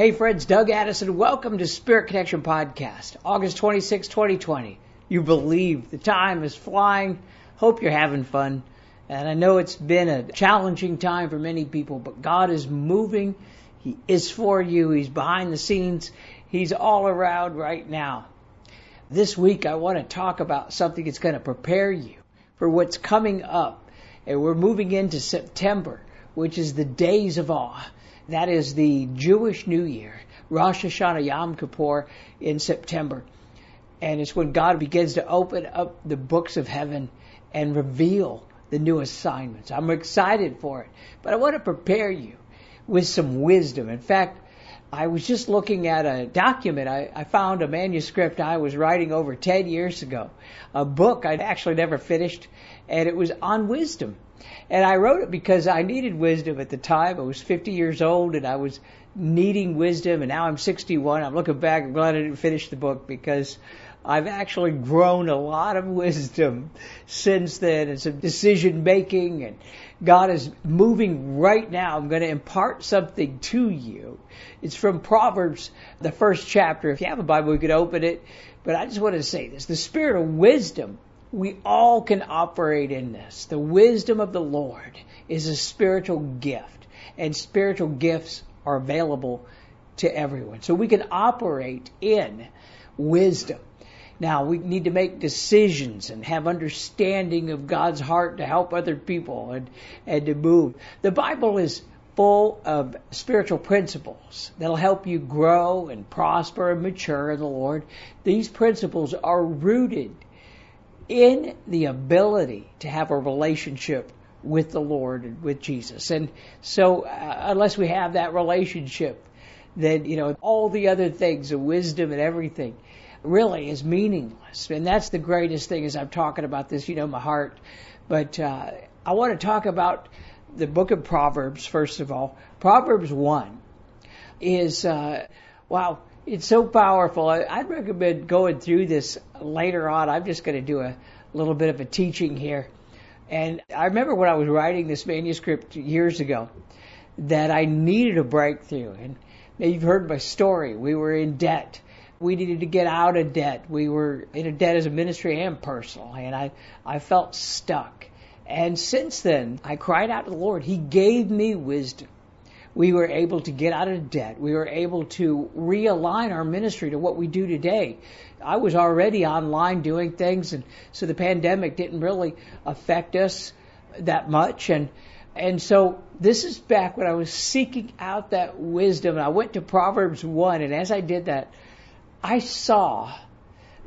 Hey friends, Doug Addison. Welcome to Spirit Connection Podcast, August 26, 2020. You believe the time is flying. Hope you're having fun. And I know it's been a challenging time for many people, but God is moving. He is for you. He's behind the scenes. He's all around right now. This week I want to talk about something that's going to prepare you for what's coming up. And we're moving into September, which is the days of awe. That is the Jewish New Year, Rosh Hashanah Yom Kippur in September. And it's when God begins to open up the books of heaven and reveal the new assignments. I'm excited for it, but I want to prepare you with some wisdom. In fact, I was just looking at a document. I, I found a manuscript I was writing over 10 years ago, a book I'd actually never finished, and it was on wisdom. And I wrote it because I needed wisdom at the time. I was 50 years old and I was needing wisdom, and now I'm 61. I'm looking back, I'm glad I didn't finish the book because I've actually grown a lot of wisdom since then and some decision making and God is moving right now. I'm going to impart something to you. It's from Proverbs, the first chapter. If you have a Bible, you could open it. But I just want to say this. The spirit of wisdom we all can operate in this. The wisdom of the Lord is a spiritual gift, and spiritual gifts are available to everyone. So we can operate in wisdom. Now we need to make decisions and have understanding of God's heart to help other people and, and to move. The Bible is full of spiritual principles that'll help you grow and prosper and mature in the Lord. These principles are rooted in the ability to have a relationship with the Lord and with Jesus. And so, uh, unless we have that relationship, then, you know, all the other things, the wisdom and everything, really is meaningless. And that's the greatest thing as I'm talking about this, you know, my heart. But uh, I want to talk about the book of Proverbs, first of all. Proverbs 1 is, uh, wow, it's so powerful. I, would recommend going through this later on. I'm just going to do a little bit of a teaching here. And I remember when I was writing this manuscript years ago that I needed a breakthrough. And you've heard my story. We were in debt. We needed to get out of debt. We were in a debt as a ministry and personal. And I, I felt stuck. And since then, I cried out to the Lord. He gave me wisdom we were able to get out of debt. We were able to realign our ministry to what we do today. I was already online doing things, and so the pandemic didn't really affect us that much. And and so this is back when I was seeking out that wisdom. And I went to Proverbs one, and as I did that, I saw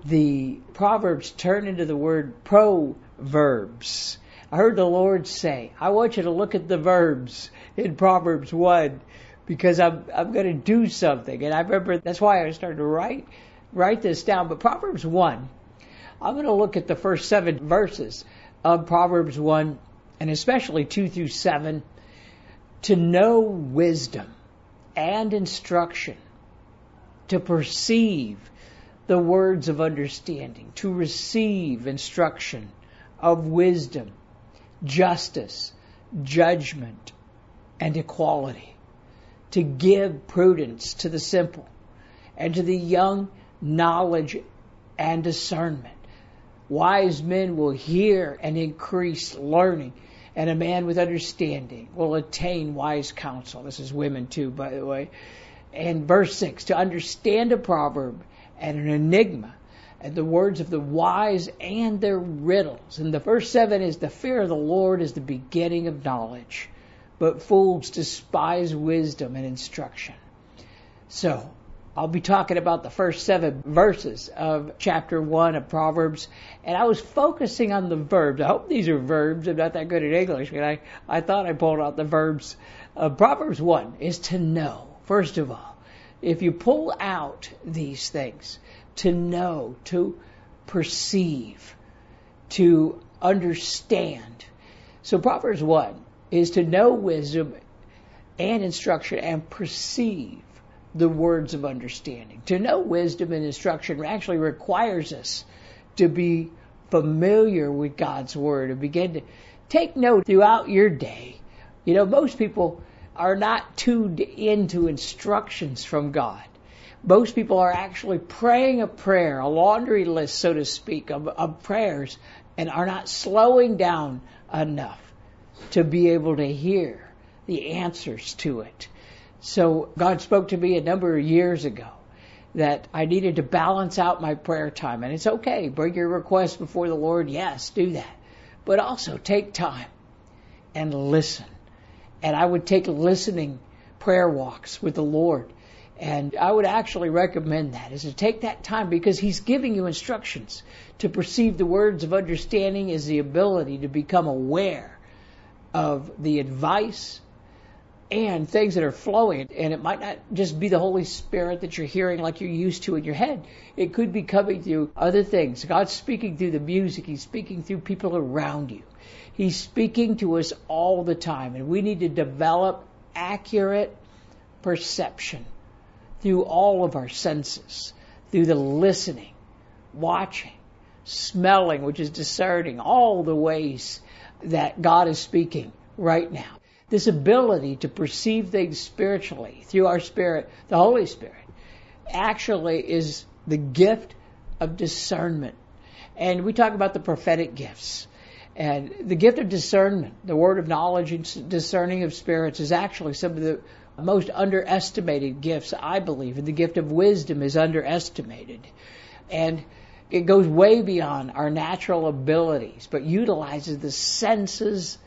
the Proverbs turn into the word proverbs. I heard the Lord say, I want you to look at the verbs in Proverbs 1 because I'm, I'm going to do something. And I remember that's why I started to write, write this down. But Proverbs 1, I'm going to look at the first seven verses of Proverbs 1 and especially 2 through 7 to know wisdom and instruction, to perceive the words of understanding, to receive instruction of wisdom justice, judgment, and equality, to give prudence to the simple, and to the young knowledge and discernment. Wise men will hear and increase learning, and a man with understanding will attain wise counsel. This is women too, by the way. And verse 6 to understand a proverb and an enigma and the words of the wise and their riddles. And the verse 7 is the fear of the Lord is the beginning of knowledge, but fools despise wisdom and instruction. So, I'll be talking about the first seven verses of chapter one of Proverbs, and I was focusing on the verbs. I hope these are verbs. I'm not that good at English, but I, I thought I pulled out the verbs. Uh, Proverbs one is to know, first of all. If you pull out these things, to know, to perceive, to understand. So Proverbs 1 is to know wisdom and instruction and perceive the words of understanding. To know wisdom and instruction actually requires us to be familiar with God's Word and begin to take note throughout your day. You know, most people are not tuned into instructions from God. Most people are actually praying a prayer, a laundry list, so to speak, of, of prayers, and are not slowing down enough to be able to hear the answers to it. So God spoke to me a number of years ago that I needed to balance out my prayer time. And it's okay, bring your request before the Lord. Yes, do that. But also take time and listen. And I would take listening prayer walks with the Lord. And I would actually recommend that is to take that time because He's giving you instructions. To perceive the words of understanding is the ability to become aware of the advice and things that are flowing. And it might not just be the Holy Spirit that you're hearing like you're used to in your head. It could be coming through other things. God's speaking through the music. He's speaking through people around you. He's speaking to us all the time. And we need to develop accurate perception through all of our senses, through the listening, watching, smelling, which is discerning, all the ways that God is speaking right now this ability to perceive things spiritually through our spirit, the Holy Spirit, actually is the gift of discernment. And we talk about the prophetic gifts. And the gift of discernment, the word of knowledge and discerning of spirits, is actually some of the most underestimated gifts, I believe. And the gift of wisdom is underestimated. And it goes way beyond our natural abilities, but utilizes the senses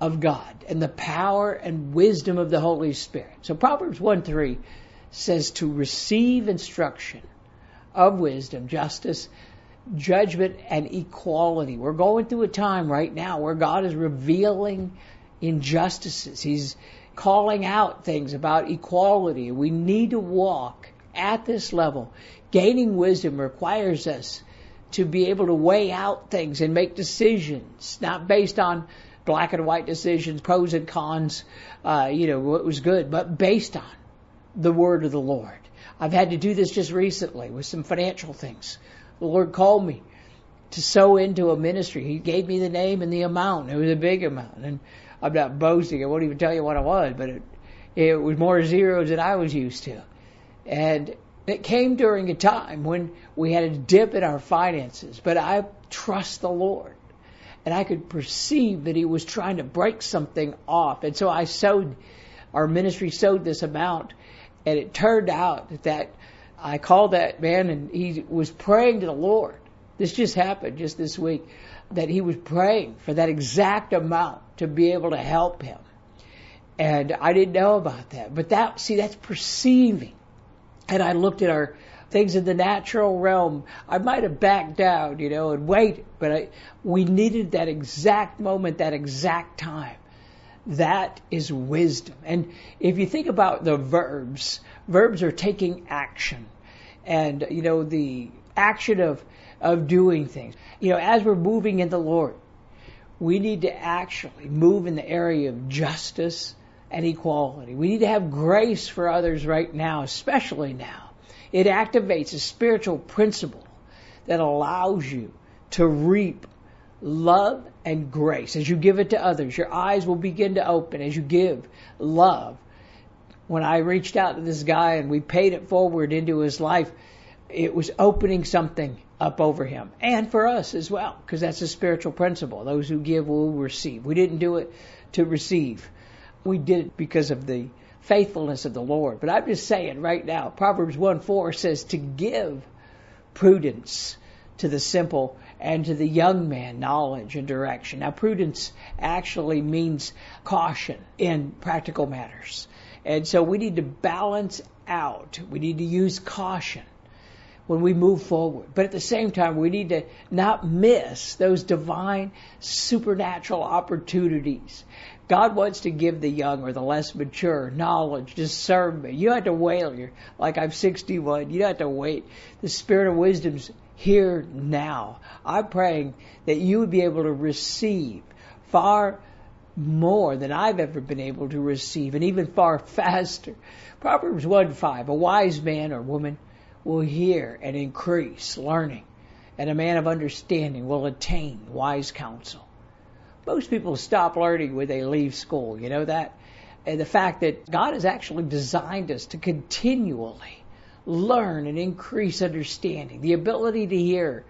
of God and the power and wisdom of the Holy Spirit. So Proverbs 1 3 says to receive instruction of wisdom, justice, judgment, and equality. We're going through a time right now where God is revealing injustices. He's calling out things about equality. We need to walk at this level. Gaining wisdom requires us to be able to weigh out things and make decisions, not based on black and white decisions, pros and cons, uh, you know, what was good, but based on the word of the Lord. I've had to do this just recently with some financial things. The Lord called me to sow into a ministry. He gave me the name and the amount. It was a big amount. And I'm not boasting. I won't even tell you what it was, but it, it was more zeros than I was used to. And it came during a time when we had a dip in our finances, but I trust the Lord and I could perceive that he was trying to break something off. And so I sowed, our ministry sowed this amount, and it turned out that I called that man and he was praying to the Lord. This just happened just this week, that he was praying for that exact amount to be able to help him. And I didn't know about that. But that, see, that's perceiving. And I looked at our things in the natural realm, I might have backed down, you know, and waited, but I, we needed that exact moment, that exact time. That is wisdom. And if you think about the verbs, verbs are taking action. And, you know, the action of, of doing things. You know, as we're moving in the Lord, we need to actually move in the area of justice and equality. We need to have grace for others right now, especially now. It activates a spiritual principle that allows you to reap love and grace as you give it to others. Your eyes will begin to open as you give love. When I reached out to this guy and we paid it forward into his life, it was opening something up over him and for us as well, because that's a spiritual principle. Those who give will receive. We didn't do it to receive. We did it because of the faithfulness of the Lord. But I'm just saying right now, Proverbs 1 4 says to give prudence to the simple and to the young man knowledge and direction. Now, prudence actually means caution in practical matters. And so we need to balance out. We need to use caution when we move forward. But at the same time, we need to not miss those divine supernatural opportunities. God wants to give the young or the less mature knowledge, discernment. You don't have to wait. You're, like I'm 61. You don't have to wait. The spirit of wisdom's here now. I'm praying that you would be able to receive far more than I've ever been able to receive, and even far faster. Proverbs 1 5 A wise man or woman will hear and increase learning, and a man of understanding will attain wise counsel. Most people stop learning when they leave school, you know that? And the fact that God has actually designed us to continually learn and increase understanding, the ability to hear,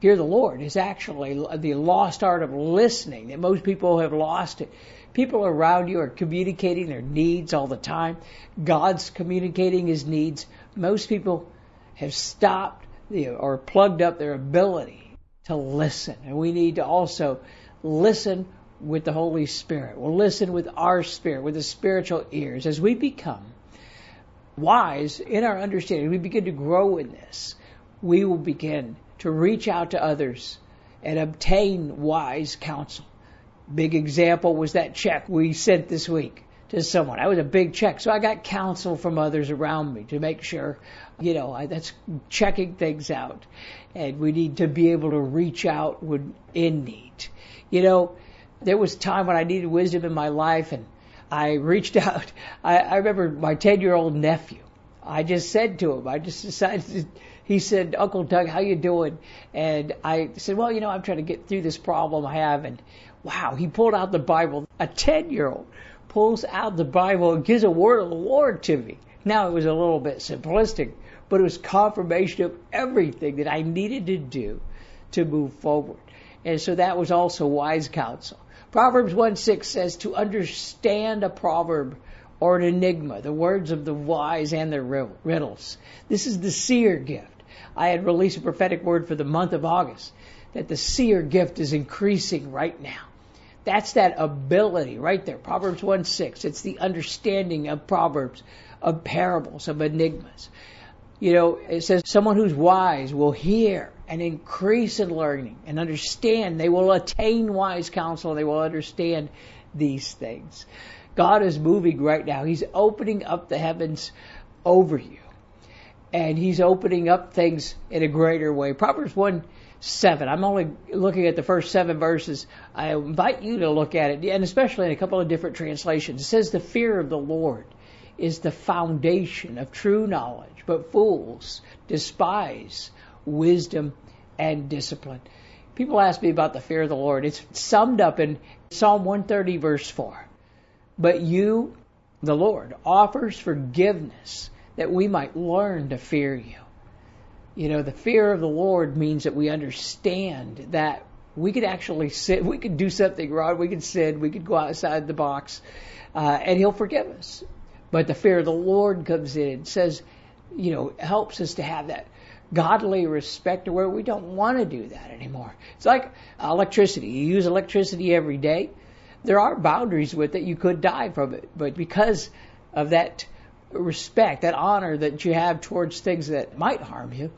hear the Lord is actually the lost art of listening that most people have lost it. People around you are communicating their needs all the time. God's communicating his needs. Most people have stopped or plugged up their ability to listen. And we need to also listen with the Holy Spirit. We'll listen with our spirit, with the spiritual ears. As we become wise in our understanding, we begin to grow in this, we will begin to reach out to others and obtain wise counsel. Big example was that check we sent this week to someone. That was a big check. So I got counsel from others around me to make sure, you know, I, that's checking things out. And we need to be able to reach out when in need. You know, there was time when I needed wisdom in my life and I reached out. I, I remember my 10 year old nephew. I just said to him, I just decided to, he said, Uncle Doug, how you doing? And I said, well, you know, I'm trying to get through this problem I have. And wow, he pulled out the Bible. A 10 year old pulls out the Bible and gives a word of the Lord to me. Now it was a little bit simplistic, but it was confirmation of everything that I needed to do to move forward. And so that was also wise counsel. Proverbs 1 6 says to understand a proverb or an enigma, the words of the wise and their riddles. This is the seer gift. I had released a prophetic word for the month of August that the seer gift is increasing right now. That's that ability right there. Proverbs 1 6. It's the understanding of Proverbs, of parables, of enigmas. You know, it says someone who's wise will hear and increase in learning and understand. They will attain wise counsel. They will understand these things. God is moving right now. He's opening up the heavens over you. And He's opening up things in a greater way. Proverbs 1 7. I'm only looking at the first seven verses. I invite you to look at it, and especially in a couple of different translations. It says, The fear of the Lord is the foundation of true knowledge, but fools despise wisdom and discipline. People ask me about the fear of the Lord. It's summed up in Psalm 130, verse 4. But you, the Lord, offers forgiveness that we might learn to fear you. You know, the fear of the Lord means that we understand that we could actually sin, we could do something wrong, we could sin, we could go outside the box, uh, and He'll forgive us. But the fear of the Lord comes in and says, you know, helps us to have that godly respect to where we don't want to do that anymore. It's like electricity. You use electricity every day. There are boundaries with it. You could die from it. But because of that respect, that honor that you have towards things that might harm you,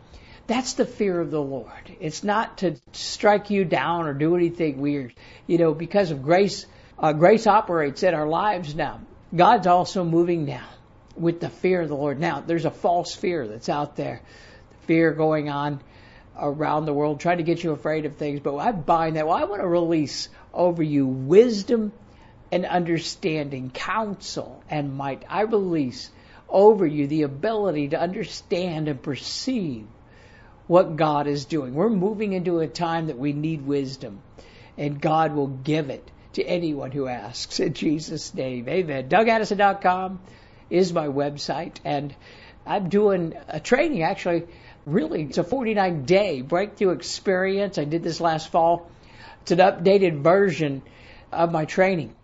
that's the fear of the Lord. It's not to strike you down or do anything weird. You know, because of grace, uh, grace operates in our lives now. God's also moving now with the fear of the Lord. Now, there's a false fear that's out there fear going on around the world, trying to get you afraid of things. But I bind that. Well, I want to release over you wisdom and understanding, counsel and might. I release over you the ability to understand and perceive what God is doing. We're moving into a time that we need wisdom, and God will give it to anyone who asks. In Jesus' name, amen. DougAddison.com is my website, and I'm doing a training actually really, it's a 49 day breakthrough experience. I did this last fall. It's an updated version of my training.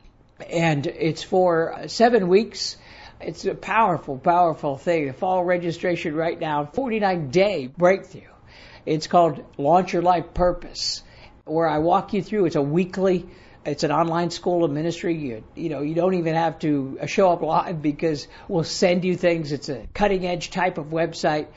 And it's for seven weeks. It's a powerful, powerful thing. The fall registration right now, 49 day breakthrough. It's called Launch Your Life Purpose, where I walk you through. It's a weekly It's an online school of ministry. You, you know, you don't even have to uh, show up live because we'll send you things. It's a cutting edge type of website.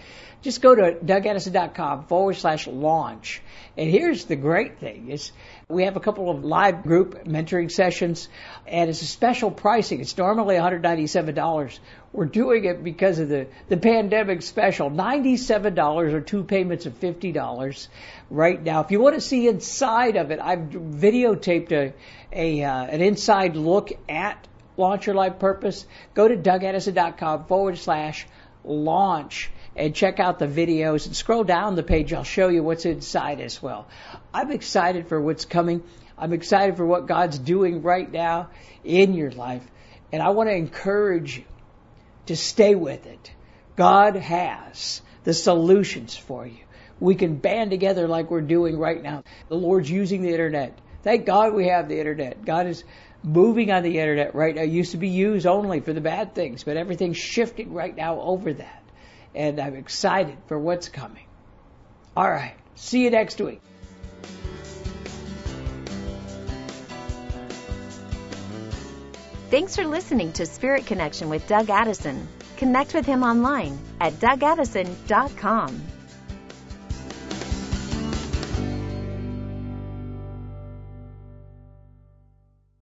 Just go to dougaddison.com forward slash launch. And here's the great thing is we have a couple of live group mentoring sessions and it's a special pricing. It's normally $197. We're doing it because of the, the pandemic special. $97 or two payments of $50 right now. If you want to see inside of it, I've videotaped a, a uh, an inside look at Launch Your Life Purpose. Go to dougaddison.com forward slash launch and check out the videos and scroll down the page. I'll show you what's inside as well. I'm excited for what's coming. I'm excited for what God's doing right now in your life. And I want to encourage you to stay with it. God has the solutions for you. We can band together like we're doing right now. The Lord's using the internet. Thank God we have the internet. God is moving on the internet right now. It used to be used only for the bad things, but everything's shifting right now over that. And I'm excited for what's coming. All right. See you next week. Thanks for listening to Spirit Connection with Doug Addison. Connect with him online at dougaddison.com.